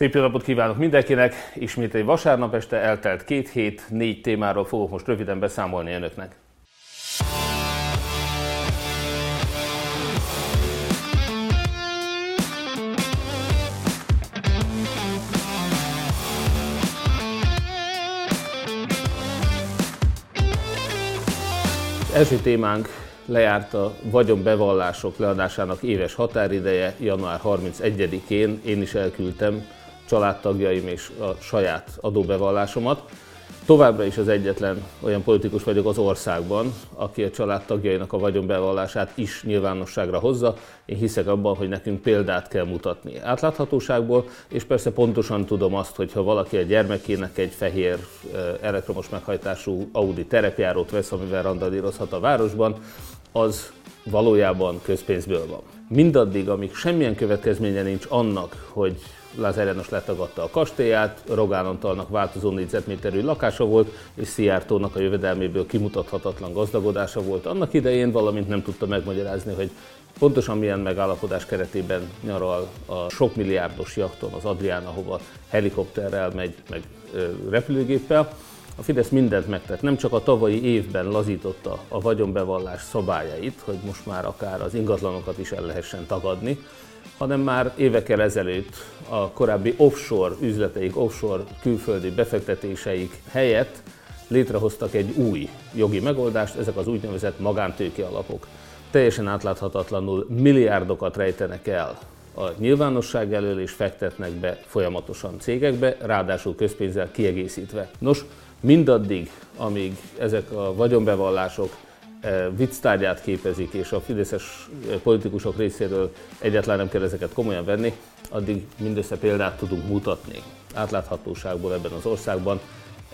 Szép jó napot kívánok mindenkinek! Ismét egy vasárnap este eltelt két hét, négy témáról fogok most röviden beszámolni önöknek. első témánk lejárt a vagyonbevallások leadásának éves határideje január 31-én. Én is elküldtem családtagjaim és a saját adóbevallásomat. Továbbra is az egyetlen olyan politikus vagyok az országban, aki a családtagjainak a vagyonbevallását is nyilvánosságra hozza. Én hiszek abban, hogy nekünk példát kell mutatni átláthatóságból, és persze pontosan tudom azt, hogy ha valaki a gyermekének egy fehér elektromos meghajtású Audi terepjárót vesz, amivel randalírozhat a városban, az valójában közpénzből van. Mindaddig, amíg semmilyen következménye nincs annak, hogy Lázár János letagadta a kastélyát, Rogán Antalnak változó négyzetméterű lakása volt, és Szijjártónak a jövedelméből kimutathatatlan gazdagodása volt annak idején, valamint nem tudta megmagyarázni, hogy pontosan milyen megállapodás keretében nyaral a sok milliárdos jakton az Adrián, ahova helikopterrel megy, meg repülőgéppel. A Fidesz mindent megtett, nem csak a tavalyi évben lazította a vagyonbevallás szabályait, hogy most már akár az ingatlanokat is el lehessen tagadni, hanem már évekkel ezelőtt a korábbi offshore üzleteik, offshore külföldi befektetéseik helyett létrehoztak egy új jogi megoldást, ezek az úgynevezett magántőke alapok. Teljesen átláthatatlanul milliárdokat rejtenek el a nyilvánosság elől és fektetnek be folyamatosan cégekbe, ráadásul közpénzzel kiegészítve. Nos, mindaddig, amíg ezek a vagyonbevallások vicctárgyát képezik, és a fideszes politikusok részéről egyáltalán nem kell ezeket komolyan venni, addig mindössze példát tudunk mutatni átláthatóságból ebben az országban.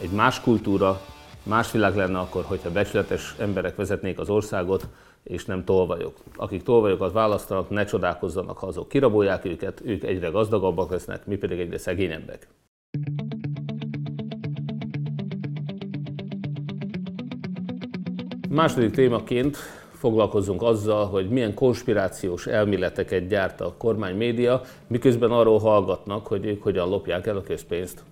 Egy más kultúra, más világ lenne akkor, hogyha becsületes emberek vezetnék az országot, és nem tolvajok. Akik tolvajokat választanak, ne csodálkozzanak, ha azok kirabolják őket, ők egyre gazdagabbak lesznek, mi pedig egyre szegényebbek. Második témaként foglalkozunk azzal, hogy milyen konspirációs elméleteket gyárt a kormány média, miközben arról hallgatnak, hogy ők hogyan lopják el a közpénzt.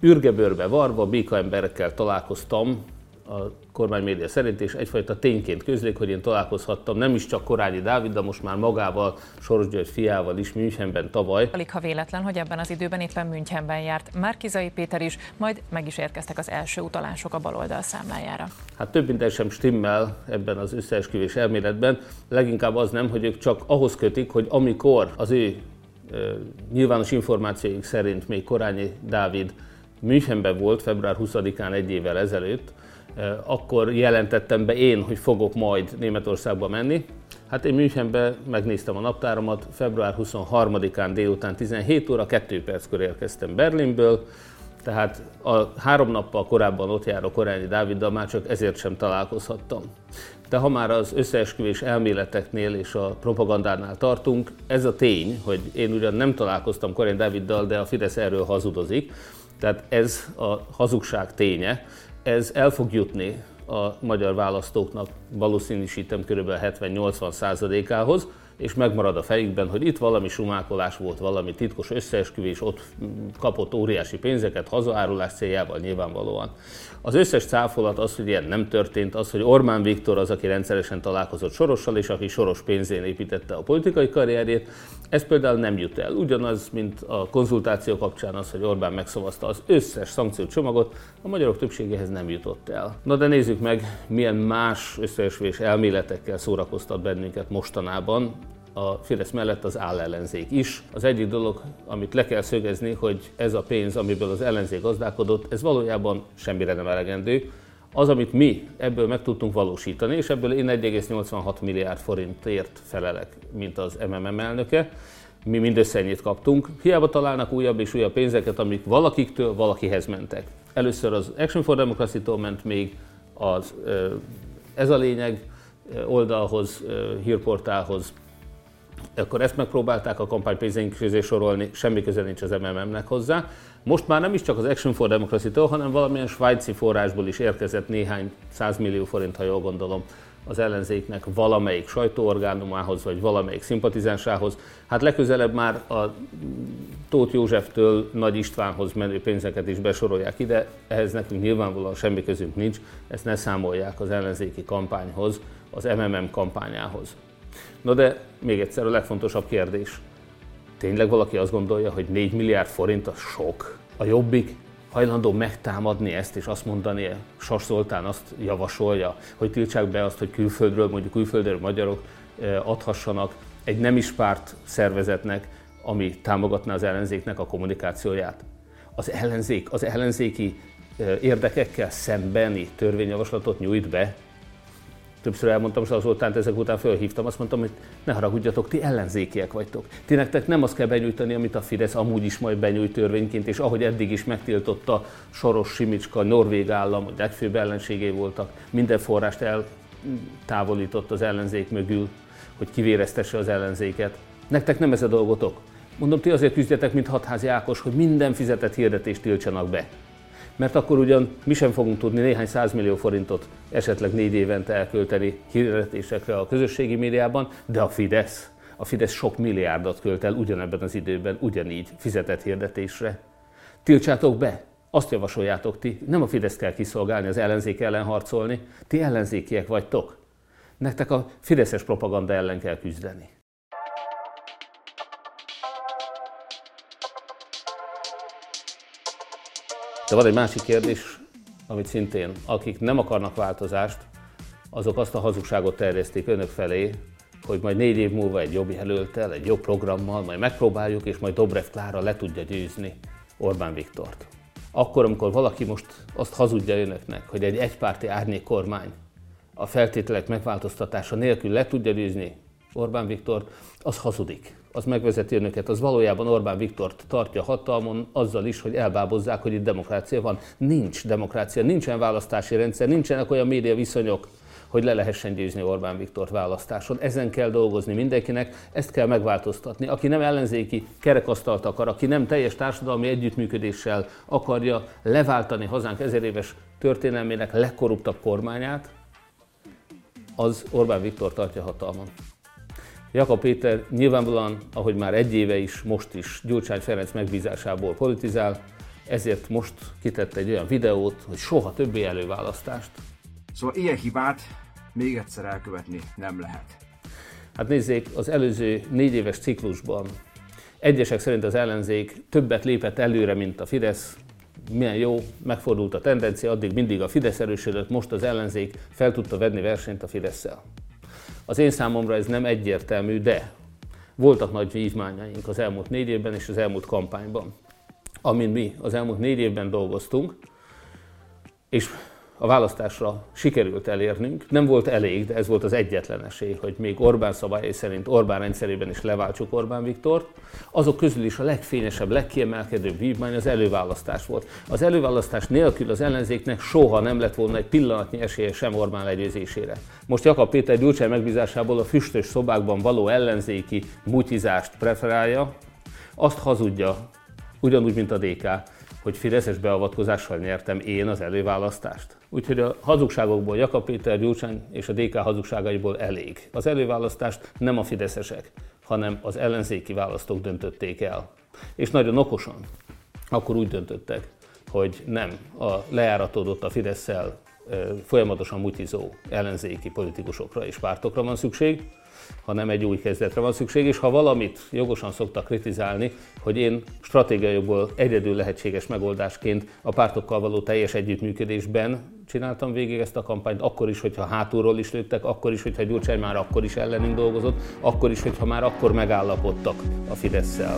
Ürgebőrbe varva, béka emberekkel találkoztam a kormány média szerint, és egyfajta tényként közlik, hogy én találkozhattam nem is csak Korányi Dávid, de most már magával, Soros György fiával is Münchenben tavaly. Alig ha véletlen, hogy ebben az időben éppen Münchenben járt Márkizai Péter is, majd meg is érkeztek az első utalások a baloldal számlájára. Hát több minden sem stimmel ebben az összeesküvés elméletben, leginkább az nem, hogy ők csak ahhoz kötik, hogy amikor az ő nyilvános információik szerint még Korányi Dávid Münchenben volt február 20-án egy évvel ezelőtt, akkor jelentettem be én, hogy fogok majd Németországba menni. Hát én Münchenbe megnéztem a naptáramat, február 23-án délután 17 óra, 2 perckor érkeztem Berlinből, tehát a három nappal korábban ott járó Korányi Dáviddal már csak ezért sem találkozhattam. De ha már az összeesküvés elméleteknél és a propagandánál tartunk, ez a tény, hogy én ugyan nem találkoztam Korányi Dáviddal, de a Fidesz erről hazudozik, tehát ez a hazugság ténye, ez el fog jutni a magyar választóknak, valószínűsítem kb. 70-80 százalékához, és megmarad a fejükben, hogy itt valami sumákolás volt, valami titkos összeesküvés, ott kapott óriási pénzeket hazaárulás céljával nyilvánvalóan. Az összes cáfolat az, hogy ilyen nem történt, az, hogy Orbán Viktor az, aki rendszeresen találkozott Sorossal, és aki Soros pénzén építette a politikai karrierjét, ez például nem jut el. Ugyanaz, mint a konzultáció kapcsán az, hogy Orbán megszavazta az összes szankciócsomagot, a magyarok többségéhez nem jutott el. Na de nézzük meg, milyen más összeesküvés elméletekkel szórakoztat bennünket mostanában, a Fidesz mellett az állellenzék is. Az egyik dolog, amit le kell szögezni, hogy ez a pénz, amiből az ellenzék gazdálkodott, ez valójában semmire nem elegendő. Az, amit mi ebből meg tudtunk valósítani, és ebből én 1,86 milliárd forintért felelek, mint az MMM elnöke, mi mindössze ennyit kaptunk. Hiába találnak újabb és újabb pénzeket, amik valakiktől valakihez mentek. Először az Action for Democracy-tól ment még az, ez a lényeg oldalhoz, hírportálhoz, akkor ezt megpróbálták a kampánypénzeink közé sorolni, semmi köze nincs az MMM-nek hozzá. Most már nem is csak az Action for Democracy-től, hanem valamilyen svájci forrásból is érkezett néhány 100 millió forint, ha jól gondolom, az ellenzéknek valamelyik sajtóorgánumához, vagy valamelyik szimpatizánsához. Hát legközelebb már a Tóth Józseftől Nagy Istvánhoz menő pénzeket is besorolják ide, ehhez nekünk nyilvánvalóan semmi közünk nincs, ezt ne számolják az ellenzéki kampányhoz, az MMM kampányához. No de még egyszer a legfontosabb kérdés. Tényleg valaki azt gondolja, hogy 4 milliárd forint a sok? A jobbik hajlandó megtámadni ezt, és azt mondani, Sas Zoltán azt javasolja, hogy tiltsák be azt, hogy külföldről, mondjuk külföldről magyarok adhassanak egy nem is párt szervezetnek, ami támogatná az ellenzéknek a kommunikációját. Az ellenzék, az ellenzéki érdekekkel szembeni törvényjavaslatot nyújt be, többször elmondtam, és azután ezek után fölhívtam, azt mondtam, hogy ne haragudjatok, ti ellenzékiek vagytok. Ti nektek nem azt kell benyújtani, amit a Fidesz amúgy is majd benyújt törvényként, és ahogy eddig is megtiltotta Soros Simicska, Norvég állam, hogy legfőbb ellenségé voltak, minden forrást eltávolított az ellenzék mögül, hogy kivéreztesse az ellenzéket. Nektek nem ez a dolgotok. Mondom, ti azért küzdjetek, mint hatházi Ákos, hogy minden fizetett hirdetést tiltsanak be mert akkor ugyan mi sem fogunk tudni néhány százmillió forintot esetleg négy évente elkölteni hirdetésekre a közösségi médiában, de a Fidesz, a Fidesz sok milliárdot költ el ugyanebben az időben, ugyanígy fizetett hirdetésre. Tiltsátok be, azt javasoljátok ti, nem a Fidesz kell kiszolgálni, az ellenzék ellen harcolni, ti ellenzékiek vagytok. Nektek a fideszes propaganda ellen kell küzdeni. De van egy másik kérdés, amit szintén, akik nem akarnak változást, azok azt a hazugságot terjeszték önök felé, hogy majd négy év múlva egy jobb jelöltel, egy jobb programmal, majd megpróbáljuk, és majd Dobrev Klára le tudja győzni Orbán Viktort. Akkor, amikor valaki most azt hazudja önöknek, hogy egy egypárti árnyék kormány a feltételek megváltoztatása nélkül le tudja győzni Orbán Viktort, az hazudik az megvezeti önöket, az valójában Orbán Viktort tartja hatalmon azzal is, hogy elbábozzák, hogy itt demokrácia van. Nincs demokrácia, nincsen választási rendszer, nincsenek olyan média viszonyok, hogy le lehessen győzni Orbán Viktort választáson. Ezen kell dolgozni mindenkinek, ezt kell megváltoztatni. Aki nem ellenzéki kerekasztalt akar, aki nem teljes társadalmi együttműködéssel akarja leváltani hazánk ezer éves történelmének legkorruptabb kormányát, az Orbán Viktor tartja hatalmon. Jakab Péter nyilvánvalóan, ahogy már egy éve is, most is Gyurcsány Ferenc megbízásából politizál, ezért most kitett egy olyan videót, hogy soha többé előválasztást. Szóval ilyen hibát még egyszer elkövetni nem lehet. Hát nézzék, az előző négy éves ciklusban egyesek szerint az ellenzék többet lépett előre, mint a Fidesz, milyen jó, megfordult a tendencia, addig mindig a Fidesz erősödött, most az ellenzék fel tudta venni versenyt a Fidesz-szel. Az én számomra ez nem egyértelmű, de voltak nagy vívmányaink az elmúlt négy évben és az elmúlt kampányban, amin mi az elmúlt négy évben dolgoztunk, és a választásra sikerült elérnünk. Nem volt elég, de ez volt az egyetlen esély, hogy még Orbán szabályai szerint Orbán rendszerében is leváltsuk Orbán Viktort. Azok közül is a legfényesebb, legkiemelkedőbb vívmány az előválasztás volt. Az előválasztás nélkül az ellenzéknek soha nem lett volna egy pillanatnyi esélye sem Orbán legyőzésére. Most Jakab Péter Gyurcsány megbízásából a füstös szobákban való ellenzéki mutizást preferálja, azt hazudja, ugyanúgy, mint a DK, hogy Fideszes beavatkozással nyertem én az előválasztást. Úgyhogy a hazugságokból Jakab Péter Gyurcsány és a DK hazugságaiból elég. Az előválasztást nem a fideszesek, hanem az ellenzéki választók döntötték el. És nagyon okosan. Akkor úgy döntöttek, hogy nem a lejáratódott a fidesz folyamatosan mutizó ellenzéki politikusokra és pártokra van szükség, hanem egy új kezdetre van szükség, és ha valamit jogosan szoktak kritizálni, hogy én stratégiaiból egyedül lehetséges megoldásként a pártokkal való teljes együttműködésben csináltam végig ezt a kampányt, akkor is, hogyha hátulról is lőttek, akkor is, hogyha Gyurcsány már akkor is ellenünk dolgozott, akkor is, hogyha már akkor megállapodtak a Fidesz-szel.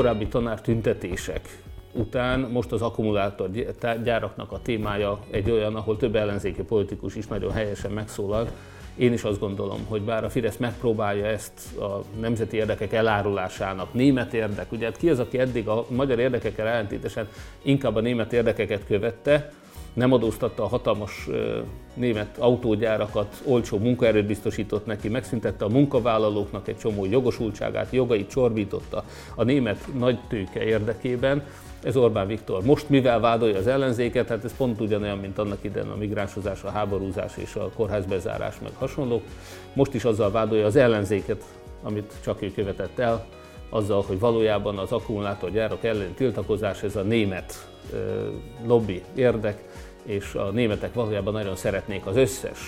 Korábbi tanár tüntetések után most az akkumulátorgyáraknak a témája egy olyan, ahol több ellenzéki politikus is nagyon helyesen megszólalt. Én is azt gondolom, hogy bár a Fidesz megpróbálja ezt a nemzeti érdekek elárulásának, német érdek, ugye hát ki az, aki eddig a magyar érdekekkel ellentétesen inkább a német érdekeket követte, nem adóztatta a hatalmas német autógyárakat, olcsó munkaerőt biztosított neki, megszüntette a munkavállalóknak egy csomó jogosultságát, jogait csorbította a német nagy tőke érdekében, ez Orbán Viktor. Most mivel vádolja az ellenzéket, hát ez pont ugyanolyan, mint annak idején a migránsozás, a háborúzás és a kórházbezárás, meg hasonlók. Most is azzal vádolja az ellenzéket, amit csak ő követett el, azzal, hogy valójában az akkumulátorgyárak ellen tiltakozás, ez a német lobby érdek, és a németek valójában nagyon szeretnék az összes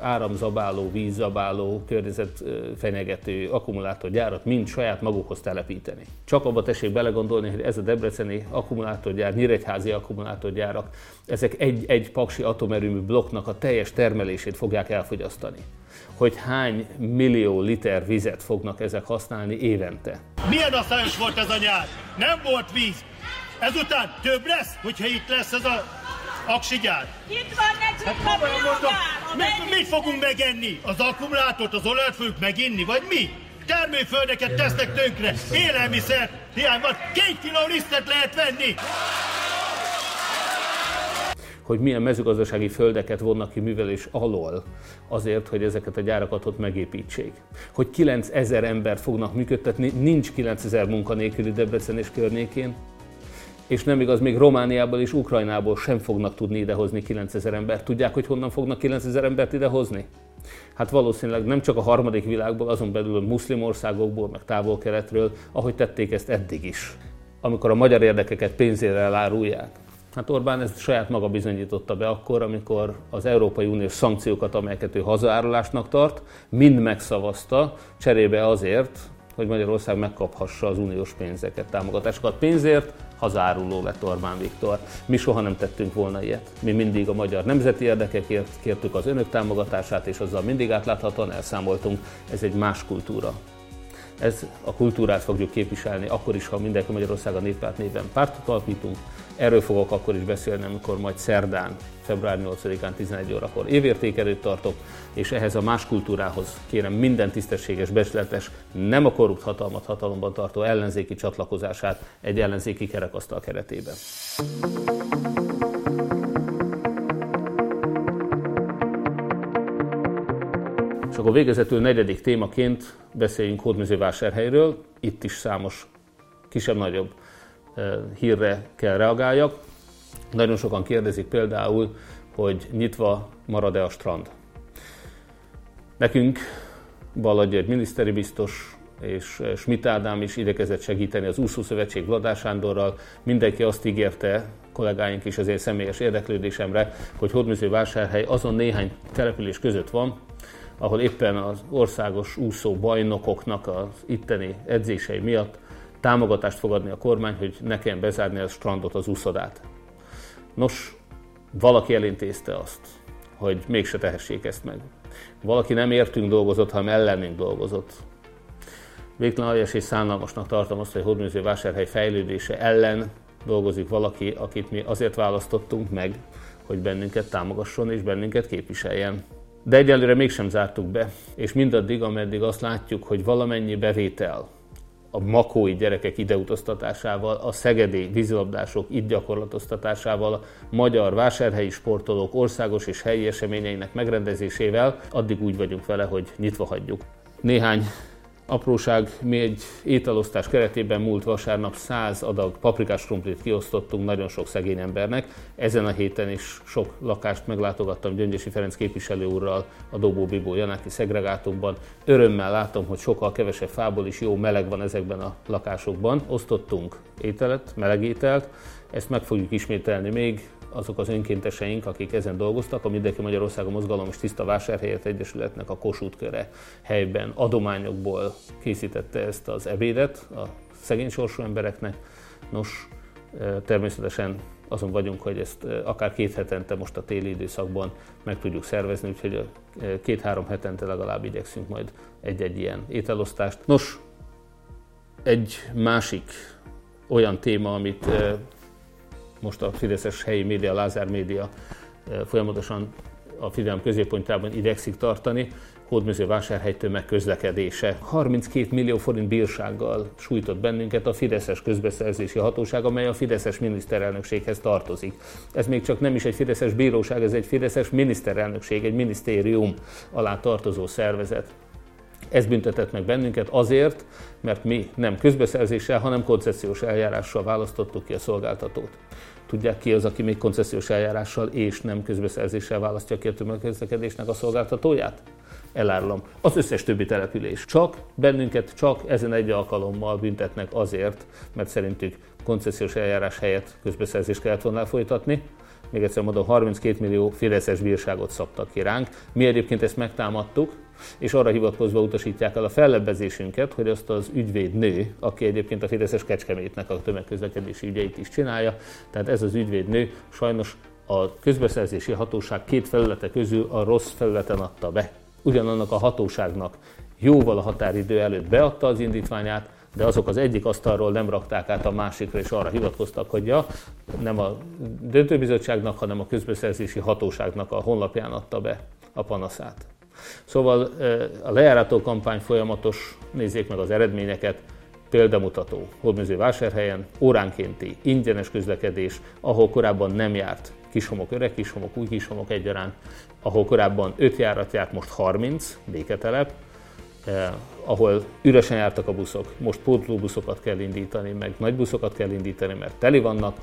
áramzabáló, vízzabáló, környezetfenyegető akkumulátorgyárat mind saját magukhoz telepíteni. Csak abba tessék belegondolni, hogy ez a debreceni akkumulátorgyár, nyíregyházi akkumulátorgyárak, ezek egy-egy paksi atomerőmű blokknak a teljes termelését fogják elfogyasztani hogy hány millió liter vizet fognak ezek használni évente. Milyen asszályos volt ez a nyár? Nem volt víz. Ezután több lesz, hogyha itt lesz ez a aksigyár? Itt van nekünk hát, a mondom, mit, mit fogunk megenni? Az akkumulátort, az olajat fogjuk meginni, vagy mi? Termőföldeket tesznek tönkre, élelmiszer hiány van, két kiló lisztet lehet venni! hogy milyen mezőgazdasági földeket vonnak ki művelés alól azért, hogy ezeket a gyárakat ott megépítsék. Hogy 9000 embert fognak működtetni, nincs 9000 munkanélküli Debrecen és környékén, és nem igaz, még Romániából és Ukrajnából sem fognak tudni idehozni 9000 embert. Tudják, hogy honnan fognak 9000 embert idehozni? Hát valószínűleg nem csak a harmadik világból, azon belül a muszlim országokból, meg távol-keletről, ahogy tették ezt eddig is. Amikor a magyar érdekeket pénzére elárulják. Hát Orbán ezt saját maga bizonyította be akkor, amikor az Európai Uniós szankciókat, amelyeket ő hazaárulásnak tart, mind megszavazta, cserébe azért, hogy Magyarország megkaphassa az uniós pénzeket, támogatásokat pénzért, hazáruló lett Orbán Viktor. Mi soha nem tettünk volna ilyet. Mi mindig a magyar nemzeti érdekekért kértük az önök támogatását, és azzal mindig átláthatóan elszámoltunk. Ez egy más kultúra. Ez a kultúrát fogjuk képviselni akkor is, ha mindenki Magyarország a néppárt néven pártot alapítunk. Erről fogok akkor is beszélni, amikor majd szerdán, február 8-án 11 órakor évértékelőt tartok, és ehhez a más kultúrához kérem minden tisztességes, becsületes, nem a korrupt hatalmat hatalomban tartó ellenzéki csatlakozását egy ellenzéki kerekasztal keretében. És akkor végezetül negyedik témaként beszéljünk Hódmezővásárhelyről. Itt is számos kisebb-nagyobb hírre kell reagáljak. Nagyon sokan kérdezik például, hogy nyitva marad-e a strand. Nekünk Balla egy miniszteri biztos és Schmidt Ádám is idekezett segíteni az Úszó Szövetség Vladár Sándorral. Mindenki azt ígérte, kollégáink is azért személyes érdeklődésemre, hogy Hódműző-vásárhely azon néhány település között van, ahol éppen az országos úszó bajnokoknak az itteni edzései miatt támogatást fogadni a kormány, hogy ne kelljen bezárni a strandot, az úszodát. Nos, valaki elintézte azt, hogy mégse tehessék ezt meg. Valaki nem értünk dolgozott, hanem ellenünk dolgozott. Végtelen aljas és szánalmasnak tartom azt, hogy Hódműző vásárhely fejlődése ellen dolgozik valaki, akit mi azért választottunk meg, hogy bennünket támogasson és bennünket képviseljen. De egyelőre mégsem zártuk be, és mindaddig, ameddig azt látjuk, hogy valamennyi bevétel a makói gyerekek ideutaztatásával, a szegedi vízilabdások itt gyakorlatoztatásával, magyar vásárhelyi sportolók országos és helyi eseményeinek megrendezésével, addig úgy vagyunk vele, hogy nyitva hagyjuk. Néhány apróság, mi egy ételosztás keretében múlt vasárnap 100 adag paprikás krumplit kiosztottunk nagyon sok szegény embernek. Ezen a héten is sok lakást meglátogattam Gyöngyösi Ferenc képviselő úrral a Dobó Bibó Janáki szegregátumban. Örömmel látom, hogy sokkal kevesebb fából is jó meleg van ezekben a lakásokban. Osztottunk ételet, melegételt, ezt meg fogjuk ismételni még azok az önkénteseink, akik ezen dolgoztak, a Mindenki Magyarországon Mozgalom és Tiszta Vásárhelyet Egyesületnek a Kossuth köre helyben adományokból készítette ezt az ebédet a szegény sorsú embereknek. Nos, természetesen azon vagyunk, hogy ezt akár két hetente most a téli időszakban meg tudjuk szervezni, úgyhogy két-három hetente legalább igyekszünk majd egy-egy ilyen ételosztást. Nos, egy másik olyan téma, amit most a Fideszes helyi média, Lázár média folyamatosan a figyelem középpontjában idegszik tartani, hódmezővásárhely tömegközlekedése. 32 millió forint bírsággal sújtott bennünket a Fideszes közbeszerzési hatóság, amely a Fideszes miniszterelnökséghez tartozik. Ez még csak nem is egy Fideszes bíróság, ez egy Fideszes miniszterelnökség, egy minisztérium alá tartozó szervezet. Ez büntetett meg bennünket azért, mert mi nem közbeszerzéssel, hanem koncesziós eljárással választottuk ki a szolgáltatót. Tudják ki az, aki még koncesziós eljárással és nem közbeszerzéssel választja ki a tömegközlekedésnek a szolgáltatóját? Elárulom. Az összes többi település. Csak bennünket csak ezen egy alkalommal büntetnek azért, mert szerintük koncesziós eljárás helyett közbeszerzést kellett volna folytatni. Még egyszer mondom, 32 millió fideszes bírságot szabtak ki ránk. Mi egyébként ezt megtámadtuk, és arra hivatkozva utasítják el a fellebbezésünket, hogy azt az ügyvéd nő, aki egyébként a Fideszes Kecskemétnek a tömegközlekedési ügyeit is csinálja, tehát ez az ügyvéd nő sajnos a közbeszerzési hatóság két felülete közül a rossz felületen adta be. Ugyanannak a hatóságnak jóval a határidő előtt beadta az indítványát, de azok az egyik asztalról nem rakták át a másikra, és arra hivatkoztak, hogy ja, nem a döntőbizottságnak, hanem a közbeszerzési hatóságnak a honlapján adta be a panaszát. Szóval a lejárató kampány folyamatos, nézzék meg az eredményeket, példamutató. Hódműző vásárhelyen óránkénti ingyenes közlekedés, ahol korábban nem járt kishomok, öreg kishomok, új kishomok egyaránt, ahol korábban 5 járat járt, most 30, béketelep, ahol üresen jártak a buszok, most pótlóbuszokat kell indítani, meg nagy buszokat kell indítani, mert teli vannak.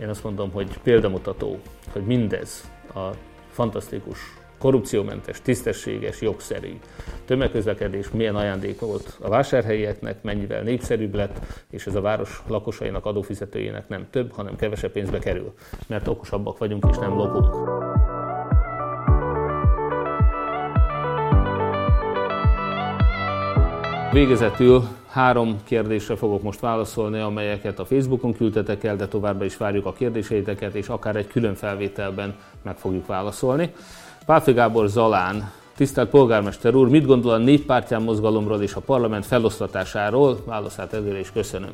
Én azt mondom, hogy példamutató, hogy mindez a fantasztikus korrupciómentes, tisztességes, jogszerű tömegközlekedés milyen ajándék volt a vásárhelyieknek, mennyivel népszerűbb lett, és ez a város lakosainak, adófizetőjének nem több, hanem kevesebb pénzbe kerül, mert okosabbak vagyunk és nem lopunk. Végezetül három kérdésre fogok most válaszolni, amelyeket a Facebookon küldtetek el, de továbbra is várjuk a kérdéseiteket, és akár egy külön felvételben meg fogjuk válaszolni. Pálfi Gábor Zalán, tisztelt polgármester úr, mit gondol a néppártyán mozgalomról és a parlament feloszlatásáról? Válaszát előre is köszönöm.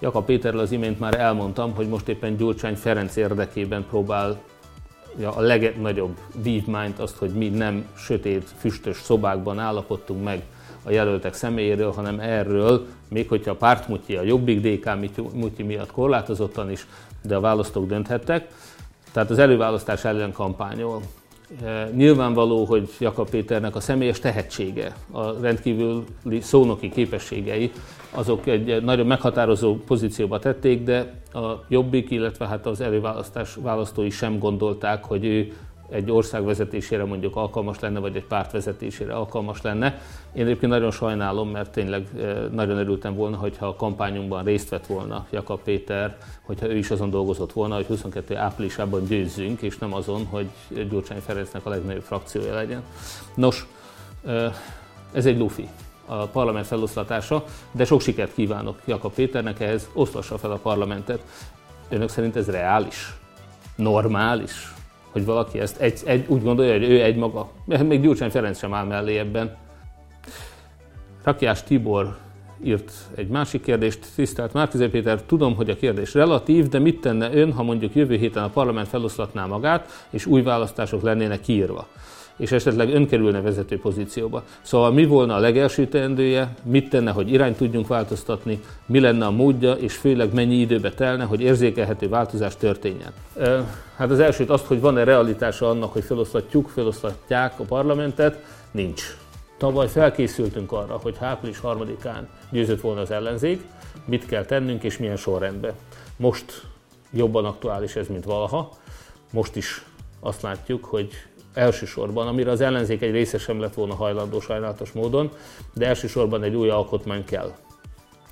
Jakab Péterrel az imént már elmondtam, hogy most éppen Gyurcsány Ferenc érdekében próbál a legnagyobb vívmányt, azt, hogy mi nem sötét, füstös szobákban állapodtunk meg a jelöltek személyéről, hanem erről, még hogyha a pártmutyi, a Jobbik DK mutyi miatt korlátozottan is, de a választók dönthettek. Tehát az előválasztás ellen kampányol. Eh, nyilvánvaló, hogy Jakab Péternek a személyes tehetsége, a rendkívüli szónoki képességei, azok egy nagyon meghatározó pozícióba tették, de a Jobbik, illetve hát az előválasztás választói sem gondolták, hogy ő egy ország vezetésére mondjuk alkalmas lenne, vagy egy párt vezetésére alkalmas lenne. Én egyébként nagyon sajnálom, mert tényleg eh, nagyon örültem volna, hogyha a kampányunkban részt vett volna Jakab Péter, hogyha ő is azon dolgozott volna, hogy 22. áprilisában győzzünk, és nem azon, hogy Gyurcsány Ferencnek a legnagyobb frakciója legyen. Nos, eh, ez egy lufi a parlament feloszlatása, de sok sikert kívánok Jakab Péternek ehhez, oszlassa fel a parlamentet. Önök szerint ez reális? Normális? Hogy valaki ezt egy, egy, úgy gondolja, hogy ő egy maga. Még Gyurcsány Ferenc sem áll mellé ebben. Rakiás Tibor írt egy másik kérdést. Tisztelt Márkizé Péter, tudom, hogy a kérdés relatív, de mit tenne ön, ha mondjuk jövő héten a parlament feloszlatná magát, és új választások lennének kiírva? És esetleg ön kerülne vezető pozícióba. Szóval mi volna a legelső teendője, mit tenne, hogy irányt tudjunk változtatni, mi lenne a módja, és főleg mennyi időbe telne, hogy érzékelhető változás történjen. Hát az elsőt azt, hogy van-e realitása annak, hogy felosztatjuk, felosztatják a parlamentet, nincs. Tavaly felkészültünk arra, hogy április harmadikán győzött volna az ellenzék, mit kell tennünk és milyen sorrendben. Most jobban aktuális ez, mint valaha. Most is azt látjuk, hogy elsősorban, amire az ellenzék egy része sem lett volna hajlandó sajnálatos módon, de elsősorban egy új alkotmány kell.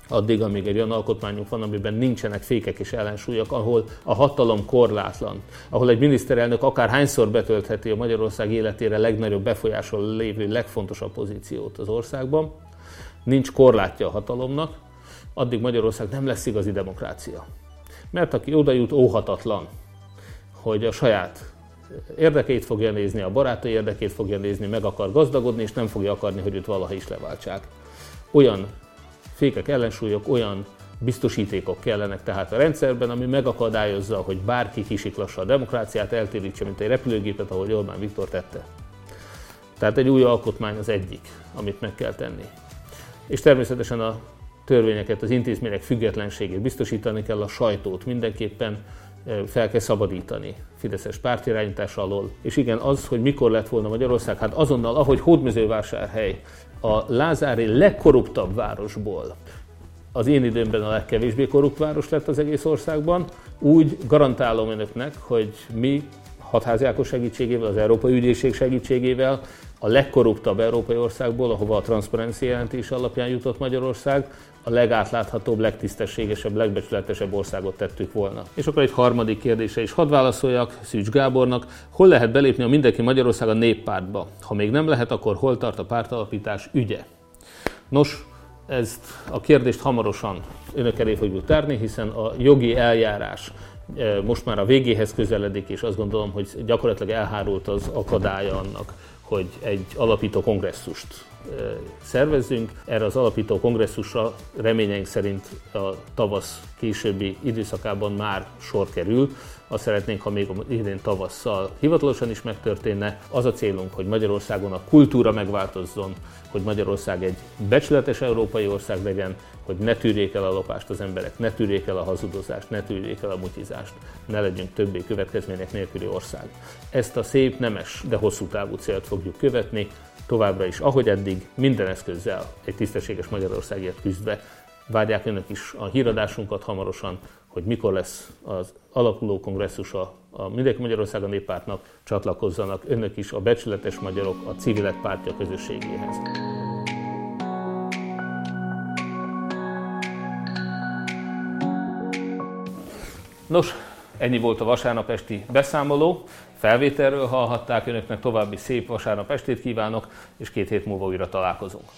Addig, amíg egy olyan alkotmányunk van, amiben nincsenek fékek és ellensúlyok, ahol a hatalom korlátlan, ahol egy miniszterelnök akár hányszor betöltheti a Magyarország életére legnagyobb befolyásol lévő legfontosabb pozíciót az országban, nincs korlátja a hatalomnak, addig Magyarország nem lesz igazi demokrácia. Mert aki oda jut, óhatatlan, hogy a saját érdekeit fogja nézni, a barátai érdekét fogja nézni, meg akar gazdagodni, és nem fogja akarni, hogy őt valaha is leváltsák. Olyan fékek, ellensúlyok, olyan biztosítékok kellenek tehát a rendszerben, ami megakadályozza, hogy bárki kisiklassa a demokráciát, eltérítse, mint egy repülőgépet, ahogy Orbán Viktor tette. Tehát egy új alkotmány az egyik, amit meg kell tenni. És természetesen a törvényeket, az intézmények függetlenségét biztosítani kell, a sajtót mindenképpen fel kell szabadítani Fideszes pártirányítás alól. És igen, az, hogy mikor lett volna Magyarország, hát azonnal, ahogy Hódmezővásárhely a Lázári legkorruptabb városból az én időmben a legkevésbé korrupt város lett az egész országban, úgy garantálom önöknek, hogy mi hatházi Ákos segítségével, az Európai Ügyészség segítségével a legkorruptabb európai országból, ahova a transzparencia jelentés alapján jutott Magyarország, a legátláthatóbb, legtisztességesebb, legbecsületesebb országot tettük volna. És akkor egy harmadik kérdése is hadd válaszoljak Szűcs Gábornak. Hol lehet belépni a Mindenki Magyarország a néppártba? Ha még nem lehet, akkor hol tart a pártalapítás ügye? Nos, ezt a kérdést hamarosan önök elé fogjuk tárni, hiszen a jogi eljárás e, most már a végéhez közeledik, és azt gondolom, hogy gyakorlatilag elhárult az akadálya annak, hogy egy alapító kongresszust szervezzünk. Erre az alapító kongresszusra reményeink szerint a tavasz későbbi időszakában már sor kerül. Azt szeretnénk, ha még idén tavasszal hivatalosan is megtörténne. Az a célunk, hogy Magyarországon a kultúra megváltozzon, hogy Magyarország egy becsületes európai ország legyen, hogy ne tűrjék el a lopást az emberek, ne tűrjék el a hazudozást, ne tűrjék el a mutizást, ne legyünk többé következmények nélküli ország. Ezt a szép, nemes, de hosszú távú célt fogjuk követni, továbbra is, ahogy eddig, minden eszközzel egy tisztességes Magyarországért küzdve. Várják önök is a híradásunkat hamarosan, hogy mikor lesz az alakuló kongresszusa a Mindenki Magyarországon néppártnak, csatlakozzanak önök is a becsületes magyarok a civilek pártja közösségéhez. Nos, ennyi volt a vasárnap esti beszámoló felvételről hallhatták. Önöknek további szép vasárnap estét kívánok, és két hét múlva újra találkozunk.